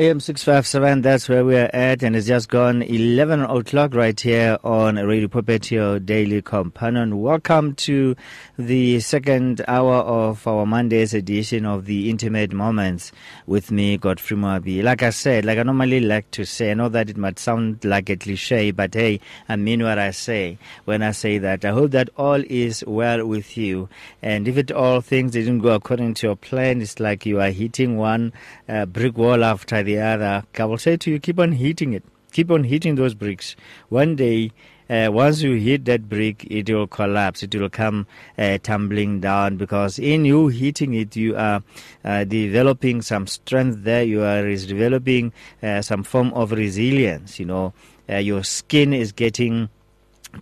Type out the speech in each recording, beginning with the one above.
AM 657, that's where we are at, and it's just gone 11 o'clock right here on Radio your daily companion. Welcome to the second hour of our Monday's edition of the Intimate Moments with me, Godfrey Moabi. Like I said, like I normally like to say, I know that it might sound like a cliche, but hey, I mean what I say when I say that. I hope that all is well with you, and if it all things didn't go according to your plan, it's like you are hitting one uh, brick wall after the other. I will say to you, keep on hitting it. Keep on hitting those bricks. One day, uh, once you hit that brick, it will collapse. It will come uh, tumbling down because in you hitting it, you are uh, developing some strength there. You are is developing uh, some form of resilience. You know, uh, your skin is getting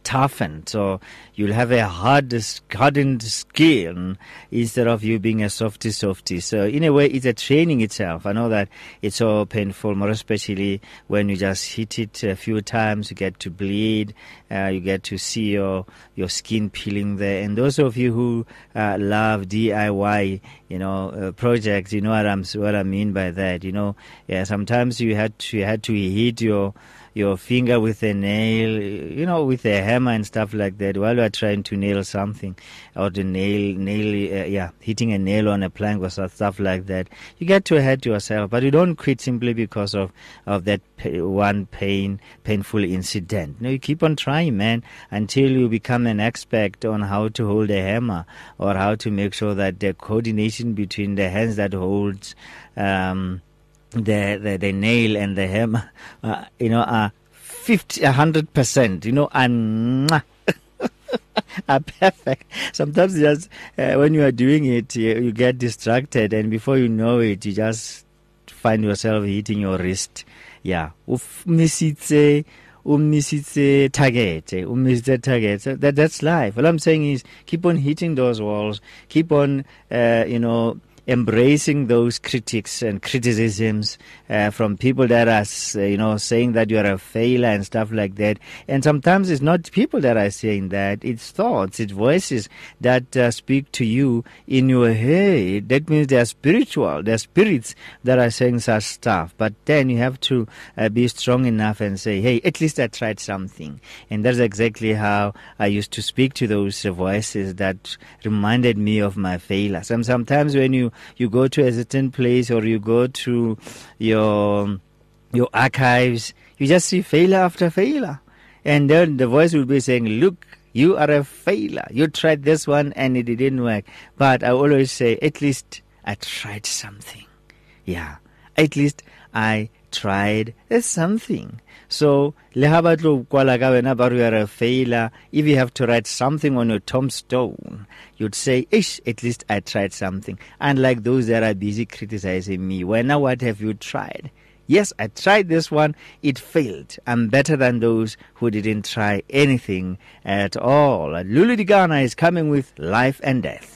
toughened. So you'll have a hard, hardened skin instead of you being a softy softy. So in a way, it's a training itself. I know that it's so painful, more especially when you just hit it a few times, you get to bleed, uh, you get to see your your skin peeling there. And those of you who uh, love DIY, you know, uh, projects, you know what I'm what I mean by that. You know, yeah, sometimes you had to you had to hit your your finger with a nail, you know, with a hammer and stuff like that while you are trying to nail something or to nail, nail, uh, yeah, hitting a nail on a plank or stuff like that. You get to hurt yourself, but you don't quit simply because of, of that one pain, painful incident. No, you keep on trying, man, until you become an expert on how to hold a hammer or how to make sure that the coordination between the hands that holds, um, the, the, the nail and the hammer, uh, you know, are 50, 100%, you know, and are perfect. Sometimes just uh, when you are doing it, you, you, get distracted, and before you know it, you just find yourself hitting your wrist. Yeah. Umisitse, umisitse target, umisitse target. So that, that's life. All I'm saying is keep on hitting those walls, keep on, uh, you know, embracing those critics and criticisms uh, from people that are, uh, you know, saying that you are a failure and stuff like that. And sometimes it's not people that are saying that; it's thoughts, it's voices that uh, speak to you in your head. That means they are spiritual, they are spirits that are saying such stuff. But then you have to uh, be strong enough and say, "Hey, at least I tried something." And that's exactly how I used to speak to those voices that reminded me of my failures. And sometimes when you you go to a certain place or you go to your your archives, you just see failure after failure. And then the voice will be saying, Look, you are a failure. You tried this one and it didn't work. But I always say, At least I tried something. Yeah. At least I tried something. So, le ha batlo kwala ka wena ba failure, if you have to write something on your tombstone, you'd say, ish, at least I tried something. Unlike those that are busy criticizing me. Now what have you tried? Yes, I tried this one. It failed. I'm better than those who didn't try anything at all. Lulu Dikana is coming with Life and Death.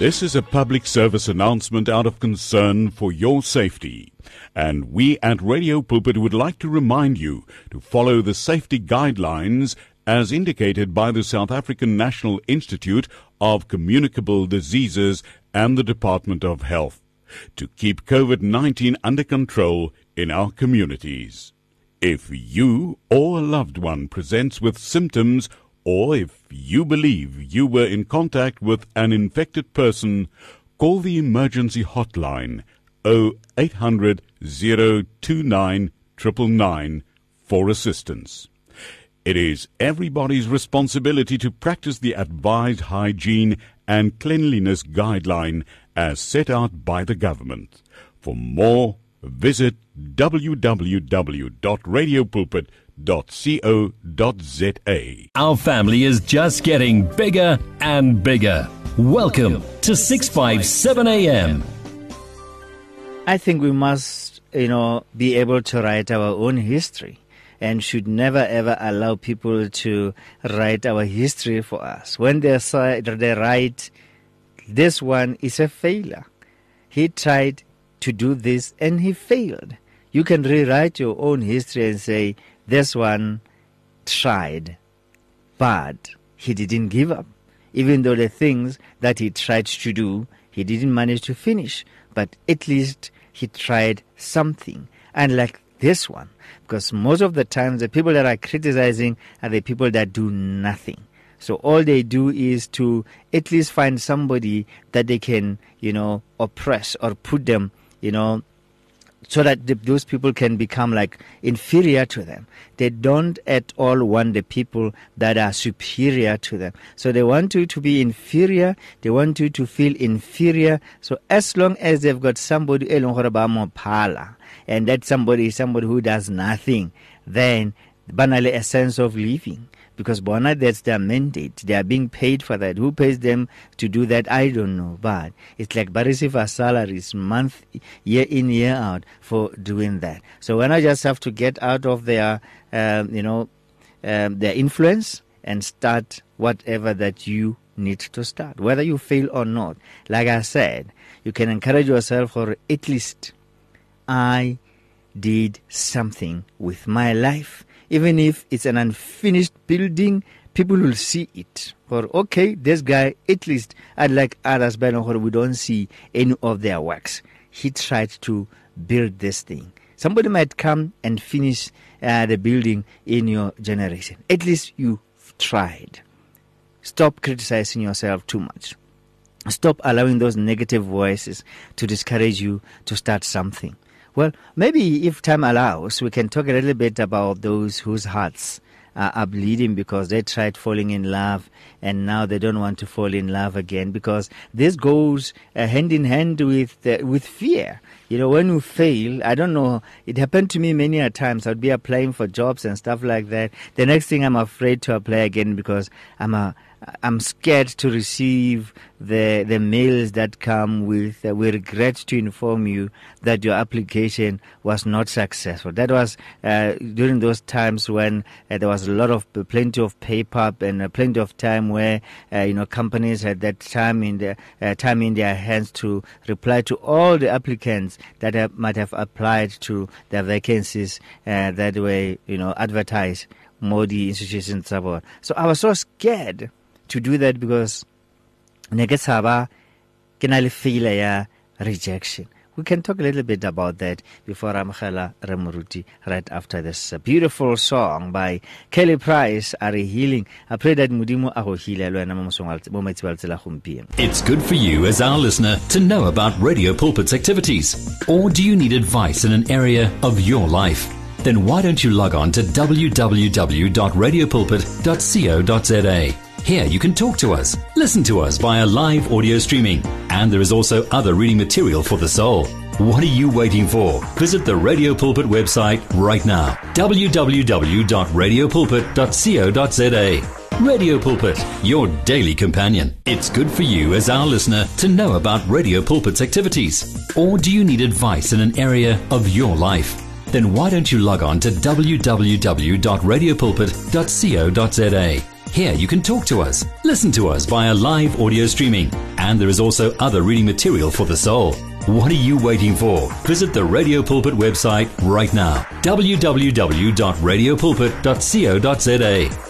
This is a public service announcement out of concern for your safety. And we at Radio Pulpit would like to remind you to follow the safety guidelines as indicated by the South African National Institute of Communicable Diseases and the Department of Health to keep COVID 19 under control in our communities. If you or a loved one presents with symptoms or if you believe you were in contact with an infected person, call the emergency hotline 0800 029 999 for assistance. It is everybody's responsibility to practice the advised hygiene and cleanliness guideline as set out by the government. For more, visit www.radiopulpit.com www.co.za. Our family is just getting bigger and bigger. Welcome to 657 AM. I think we must you know, be able to write our own history and should never ever allow people to write our history for us. When they say they write, this one is a failure. He tried to do this and he failed. You can rewrite your own history and say, this one tried, but he didn't give up. Even though the things that he tried to do, he didn't manage to finish, but at least he tried something. And like this one, because most of the times the people that are criticizing are the people that do nothing. So all they do is to at least find somebody that they can, you know, oppress or put them, you know, so that the, those people can become like inferior to them. They don't at all want the people that are superior to them. So they want you to be inferior. They want you to feel inferior. So as long as they've got somebody eh, and that somebody is somebody who does nothing, then banally a sense of living because bona that's their mandate. They are being paid for that. Who pays them to do that? I don't know. But it's like our salaries month year in year out for doing that. So when i just have to get out of their um, you know um, their influence and start whatever that you need to start. Whether you fail or not. Like i said you can encourage yourself or at least i did something with my life even if it's an unfinished building, people will see it. Or okay, this guy, at least, unlike others, by we don't see any of their works. He tried to build this thing. Somebody might come and finish uh, the building in your generation. At least you tried. Stop criticizing yourself too much. Stop allowing those negative voices to discourage you to start something. Well, maybe if time allows, we can talk a little bit about those whose hearts are bleeding because they tried falling in love and now they don't want to fall in love again because this goes uh, hand in hand with uh, with fear. You know, when you fail, I don't know, it happened to me many a times. I'd be applying for jobs and stuff like that. The next thing I'm afraid to apply again because I'm a I'm scared to receive the the mails that come with uh, we regret to inform you that your application was not successful. That was uh, during those times when uh, there was a lot of plenty of paper and uh, plenty of time where uh, you know companies had that time in their uh, time in their hands to reply to all the applicants that have, might have applied to the vacancies that way you know advertised. The institutions So I was so scared to do that because ne ke ya rejection. We can talk a little bit about that before Ramkhela Remuruti right after this beautiful song by Kelly Price are healing. I pray that mudimo a It's good for you as our listener to know about Radio Pulpit's activities. Or do you need advice in an area of your life? Then why don't you log on to www.radiopulpit.co.za here you can talk to us, listen to us via live audio streaming, and there is also other reading material for the soul. What are you waiting for? Visit the Radio Pulpit website right now www.radiopulpit.co.za. Radio Pulpit, your daily companion. It's good for you as our listener to know about Radio Pulpit's activities. Or do you need advice in an area of your life? Then why don't you log on to www.radiopulpit.co.za here you can talk to us, listen to us via live audio streaming, and there is also other reading material for the soul. What are you waiting for? Visit the Radio Pulpit website right now www.radiopulpit.co.za.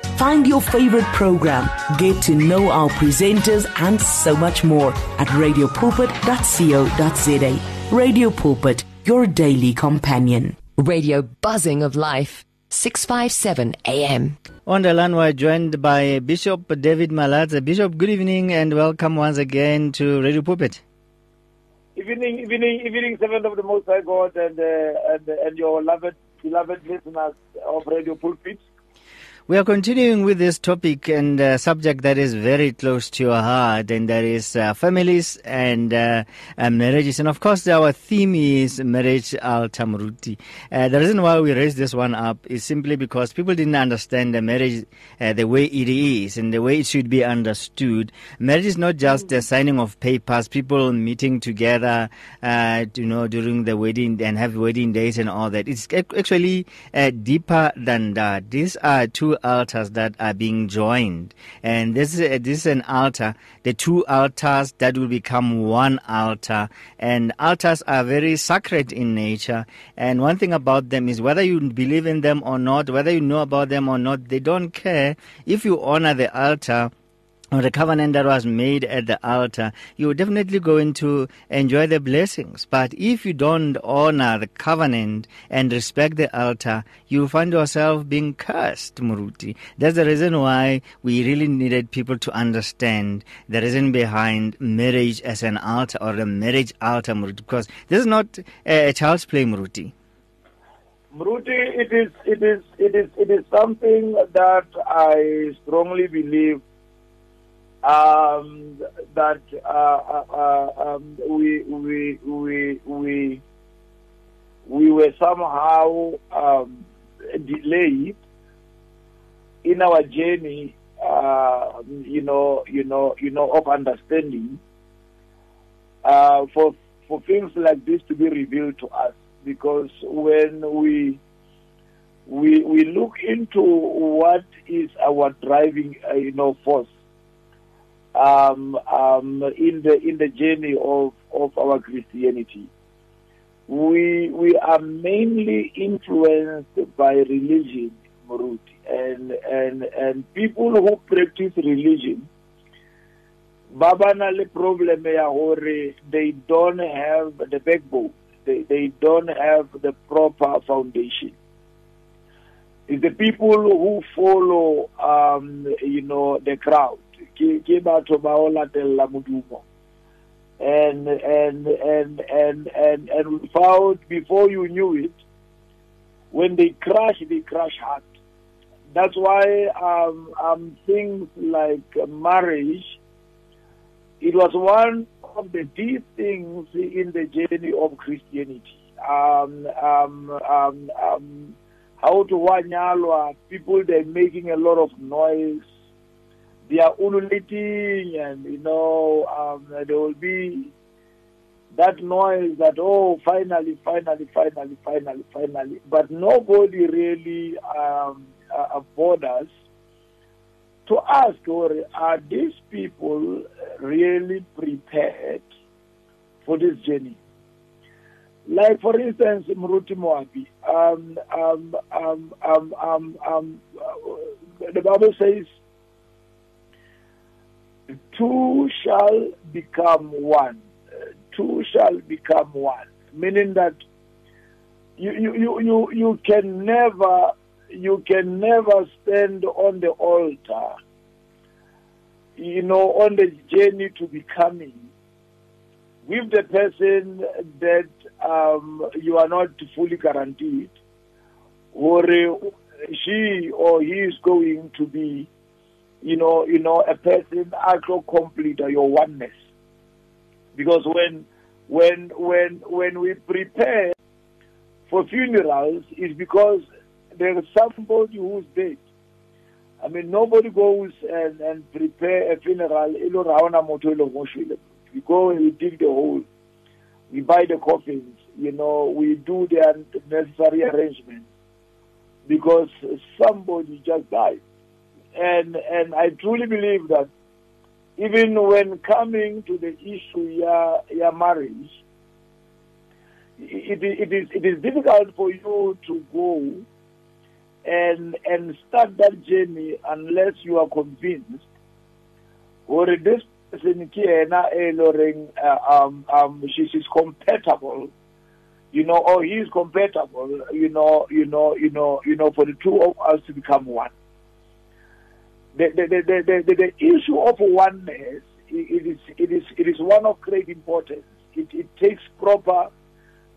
Find your favorite program, get to know our presenters, and so much more at radiopulpit.co.za. Radio Pulpit, your daily companion. Radio buzzing of life. 657 AM. On the line, we're joined by Bishop David Malatse. Bishop, good evening and welcome once again to Radio Pulpit. Evening, evening, evening, servant of the Most High God and, uh, and, and your beloved, beloved listeners of Radio Pulpit. We are continuing with this topic and uh, subject that is very close to your heart, and that is uh, families and, uh, and marriages. And of course, our theme is marriage altar Muruti. Uh, the reason why we raised this one up is simply because people didn't understand the marriage uh, the way it is and the way it should be understood. Marriage is not just the signing of papers, people meeting together, uh, you know, during the wedding and have wedding days and all that. It's actually deeper than that. These are two altars that are being joined. And this is, this is an altar, the two altars that will become one altar. And altars are very sacred in nature. And one thing about them is whether you believe in them or not, whether you know about them or not, they don't care. If you honor the altar, or the covenant that was made at the altar, you're definitely going to enjoy the blessings. But if you don't honor the covenant and respect the altar, you will find yourself being cursed, Muruti. That's the reason why we really needed people to understand the reason behind marriage as an altar or a marriage altar, Muruti, because this is not a child's play, Muruti. Muruti, it is, it is, it is, it is something that I strongly believe um, that uh, uh, uh, um, we, we, we, we, we were somehow um, delayed in our journey, uh, you know, you know, you know, of understanding uh, for for things like this to be revealed to us. Because when we we we look into what is our driving, uh, you know, force um, um, in the in the journey of, of our Christianity. We we are mainly influenced by religion, Muruti, and and and people who practice religion. Babana le problem they don't have the backbone. They they don't have the proper foundation. It's the people who follow, um, you know, the crowd ke ke batho ba o latella modumo. And and and and and and found before you knew it when they crash they crash hard. That's why um, um things like marriage it was one of the deep things in the journey of christianity. Um um um, um how to wanyalwa people they're making a lot of noise they are ululating and you know um, there will be that noise that oh finally finally finally finally finally. But nobody really um, uh, borders to ask or are these people really prepared for this journey? Like for instance Mruti Moabi um, um, um, um, um, um, uh, the Bible says two shall become one. Uh, two shall become one. Meaning that you, you, you, you, you can never you can never stand on the altar, you know, on the journey to becoming with the person that um, you are not fully guaranteed, or she or he is going to be you know, you know, a person actually complete uh, your oneness. Because when when when when we prepare for funerals is because there's somebody who's dead. I mean nobody goes and, and prepare a funeral we go and we dig the hole, we buy the coffins, you know, we do the necessary arrangements because somebody just died and and I truly believe that even when coming to the issue yeah yeah marriage, it, it is it is difficult for you to go and and start that journey unless you are convinced. Or this person uh, um um she is compatible you know or he is compatible you know you know you know you know for the two of us to become one the, the, the, the, the, issue of oneness it is it is it is one of great importance. It, it takes proper,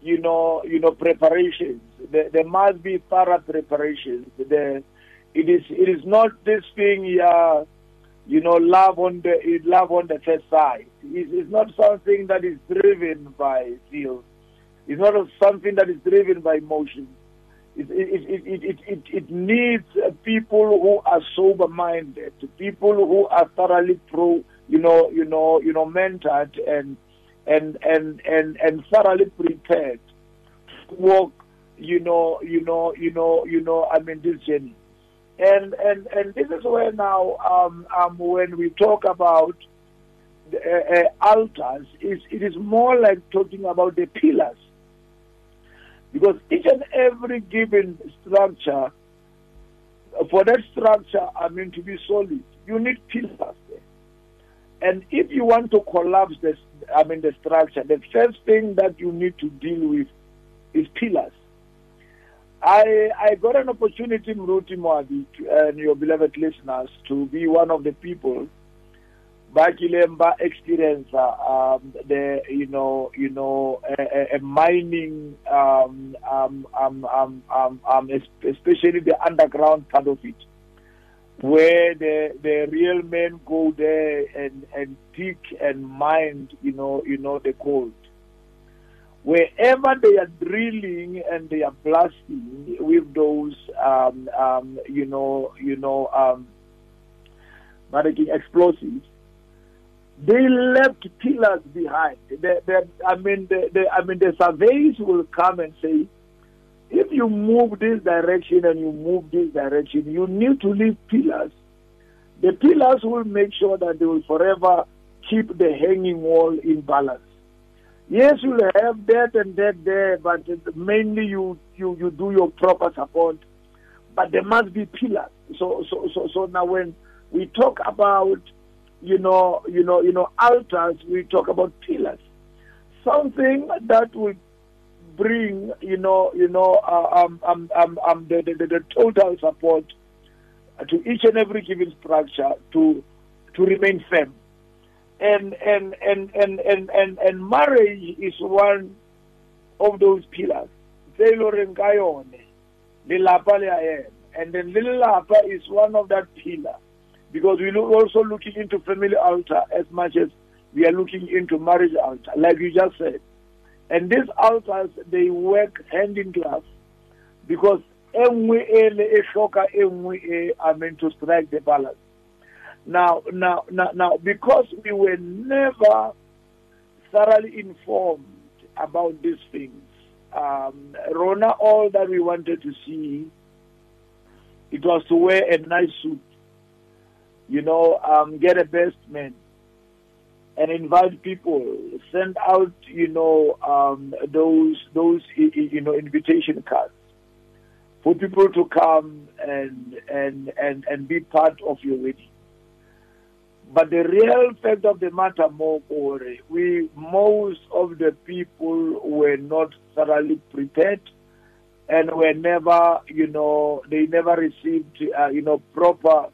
you know, you know, preparations. There, there must be thorough preparations. The It is it is not this thing, uh, you know, love on the love on the first sight. It is not something that is driven by feels. It's not something that is driven by emotions. It, it, it, it, it, it needs people who are sober minded, people who are thoroughly pro, you know, you know, you know, mentored and and and and and thoroughly prepared to walk, you know, you know, you know, you know, I mean this journey. And and and this is where now um um when we talk about the, uh, uh, altars, is it is more like talking about the pillars because each and every given structure, for that structure, I mean, to be solid, you need pillars there. And if you want to collapse this, I mean, the structure, the first thing that you need to deal with is pillars. I I got an opportunity, Mruti Moabi, and your beloved listeners, to be one of the people ba kileng ba experience um the you know you know a, a mining um um um um um, um especially the underground part of it where the the real men go there and and dig and mine you know you know the gold. Wherever they are drilling and they are blasting with those um um you know you know um explosives they left pillars behind. I mean, I mean, the surveys will come and say, if you move this direction and you move this direction, you need to leave pillars. The pillars will make sure that they will forever keep the hanging wall in balance. Yes, you'll have that and that there, but mainly you, you, you do your proper support. But there must be pillars. So, so, so, so now when we talk about you know, you know, you know, altars, we talk about pillars. Something that will bring, you know, you know, uh, um, um, um, um, the, the, the total support to each and every given structure to to remain firm. And and and and and and, and marriage is one of those pillars. And then lapa is one of that pillar because we're also looking into family altar as much as we are looking into marriage altar, like you just said. And these altars, they work hand in glove because MWA, I mean to strike the balance. Now, now, now, now, because we were never thoroughly informed about these things, um, Rona, all that we wanted to see, it was to wear a nice suit you know, um, get a best man and invite people. Send out, you know, um, those those you know invitation cards for people to come and and and and be part of your wedding. But the real fact of the matter, more we most of the people were not thoroughly prepared and were never, you know, they never received, uh, you know, proper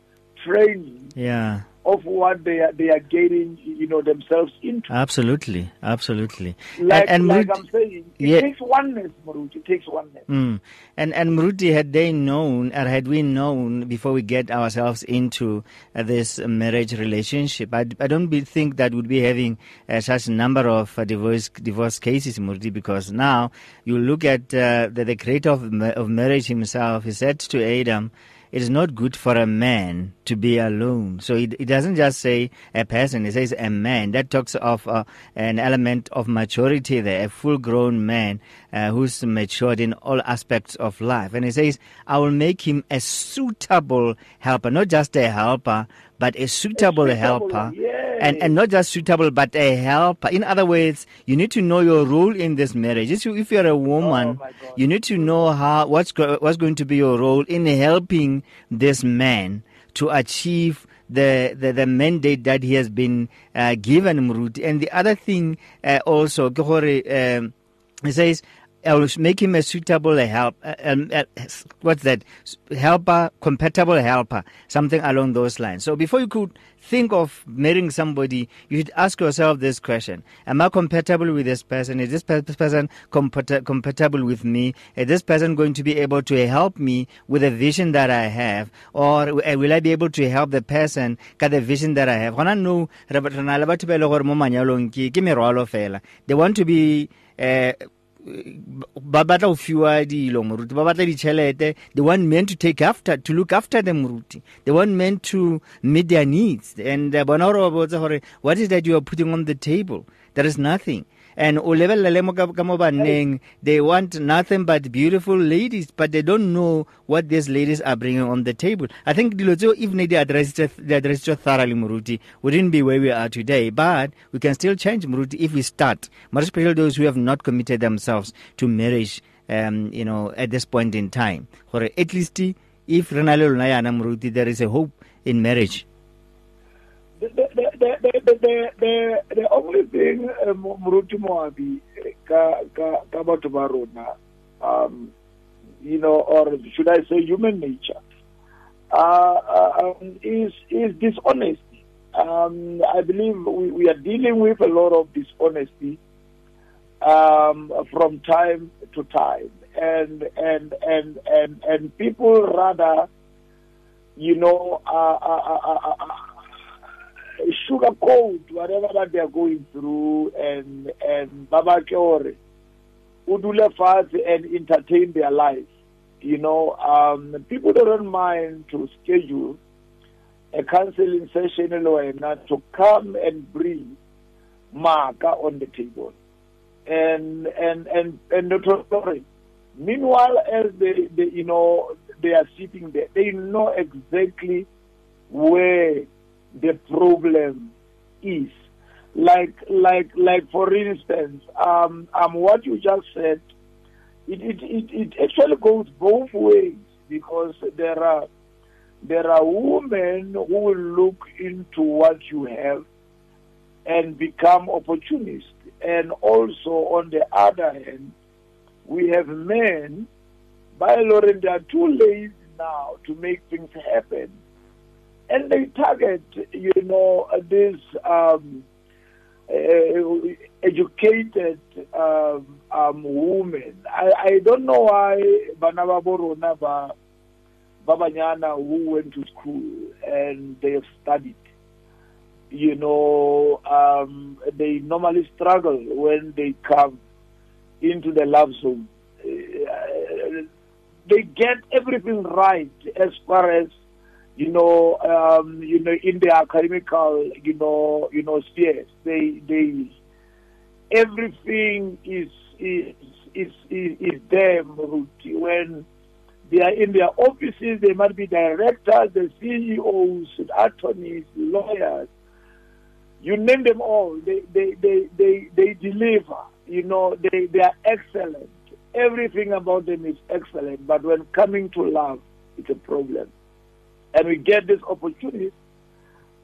training yeah of what they are they are getting you know themselves into absolutely absolutely like, and, and like Mruti, i'm saying it yeah. takes oneness Maruti. it takes oneness mm. and and Mruti, had they known or had we known before we get ourselves into uh, this marriage relationship i, I don't be, think that would be having uh, such a number of uh, divorce divorce cases Mruti, because now you look at uh, the, the creator of, of marriage himself he said to adam it is not good for a man to be alone. So it, it doesn't just say a person, it says a man. That talks of uh, an element of maturity there, a full grown man uh, who's matured in all aspects of life. And it says, I will make him a suitable helper, not just a helper, but a suitable, a suitable helper. Yeah and, and not just suitable, but a helper. In other words, you need to know your role in this marriage. If you're a woman, oh you need to know how what's go, what's going to be your role in helping this man to achieve the, the, the mandate that he has been uh, given, Mruti. And the other thing uh, also, um, he says, I'll make him a suitable help. Uh, um, uh, what's that? Helper, compatible helper, something along those lines. So before you could think of marrying somebody, you should ask yourself this question: Am I compatible with this person? Is this person compat- compatible with me? Is this person going to be able to help me with the vision that I have, or uh, will I be able to help the person got the vision that I have? They want to be. Uh, ba batla go fiwa dilo moruti ba batla ditšhelete they want men to take after to look after them moruti. They want men to meet their needs. And uh, bona gore ba botse gore what is that you are putting on the table? There is nothing and o lebelele le mo ka mo banneng they want nothing but beautiful ladies but they don't know what these ladies are bringing on the table. I think dilo tseo if ne di addressed thoroughly muruti wouldn't be where we are today but we can still change muruti if we start. More especially those who have not committed themselves to marriage um, you know at this point in time. Gore at least if re na le lona yana muruti there is a hope in marriage the, the, the, the, the, the, only thing uh, Muruti Moabi ka ka ka ba rona um you know or should I say human nature uh, um, is is dishonesty. Um I believe we, we are dealing with a lot of dishonesty um from time to time. And and and and and people rather you know uh, uh, uh, uh sugarcoat whatever that they are going through and and baba ke hore o dule fatshe and entertain their life. You know um people don't mind to schedule a counseling session wena to come and bring maka on the table. And and and and not sorry meanwhile as they, they you know they are sitting there they know exactly where the problem is. Like, like, like for instance, um, um, what you just said, it, it, it, it actually goes both ways because there are, there are women who will look into what you have and become opportunists. And also on the other hand, we have men, by Lauren, they are too lazy now to make things happen and they target, you know, these um, uh, educated um, um, women. I, I don't know why Banaba Borona Babanyana who went to school and they studied. You know, um, they normally struggle when they come into the love zone. Uh, they get everything right as far as you know, um, you know, in the academical, you know, you know, spheres, they, they, everything is is is is, is them when they are in their offices. They might be directors, the CEOs, attorneys, lawyers. You name them all. They they they they, they deliver. You know, they they are excellent. Everything about them is excellent. But when coming to love, it's a problem and we get this opportunity.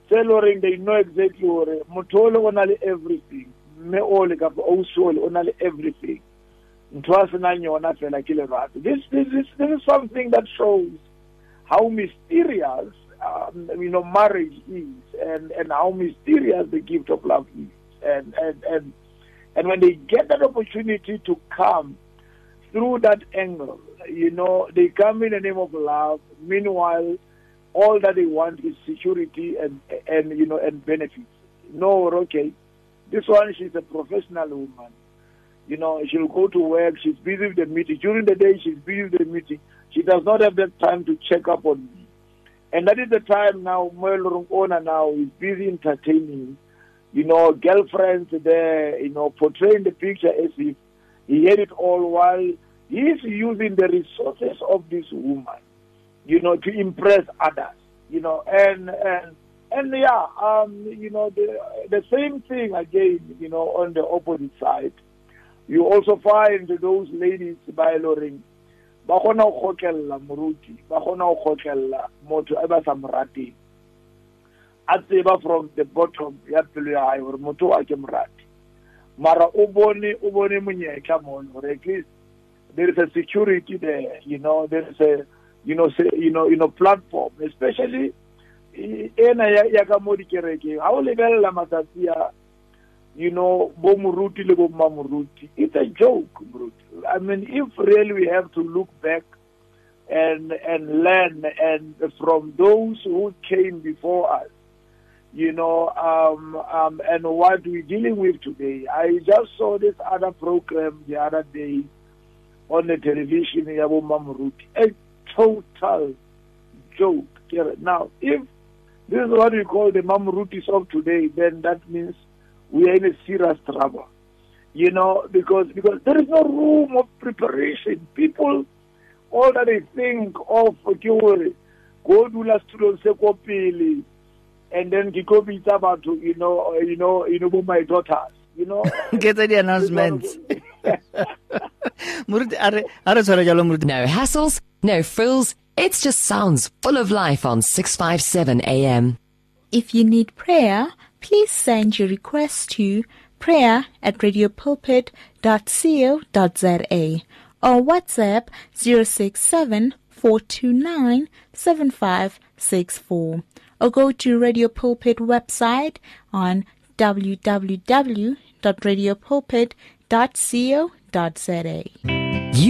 Tse le they know exactly gore motho o le o na le everything mme o le kapa ausi o le o na le everything. Ntho a senang yona fela ke lerato. This, this, this, this is something that shows how mysterious um, you know marriage is and, and how mysterious the gift of love is. And, and, and, and when they get that opportunity to come through that angle you know they come in the name of love. Meanwhile all that they want is security and and you know and benefits. No, okay. This one she's a professional woman. You know, she'll go to work, she's busy with the meeting. During the day she's busy with the meeting. She does not have that time to check up on me. And that is the time now Moelorong owner now is busy entertaining, you know, girlfriends there, you know, portraying the picture as if he had it all while he's using the resources of this woman you know, to impress others, you know, and and and yeah, um, you know, the the same thing again, you know, on the opposite side, you also find those ladies by Loring, ba gona go gokella moruti ba gona go gokella motho e ba sa a tseba from the bottom ya pelo ya hae gore motho a ke morati mara o bone o bone monyetla mono gore at least there is a security there. You know, there is a you know say, you know you know platform, especially ena ya ya ka mo dikereke ha o lebelela matsatsi you know bo moruti le bo mamoruti it's a joke moruti. I mean if really we have to look back and and learn and from those who came before us you know um um and what we're dealing with today. I just saw this other program the other day on the television ya bo mamoruti a total joke. Now if this is what we call the mamorutis of today then that means we are in a serious trouble. You know because because there is no room of preparation. People all that they think of ke gore go dula setulong se ko and then ke tlo bitsa batho you know you know you know my daughters you know. Get the announcements? Muruti are are tshwara jalo muruti no hassles no frills it just sounds full of life on 657 AM if you need prayer please send your request to prayer at radiopulpit.co.za or WhatsApp 067 429 7564 or go to Radio Pulpit website on www.radiopulpit.co.za.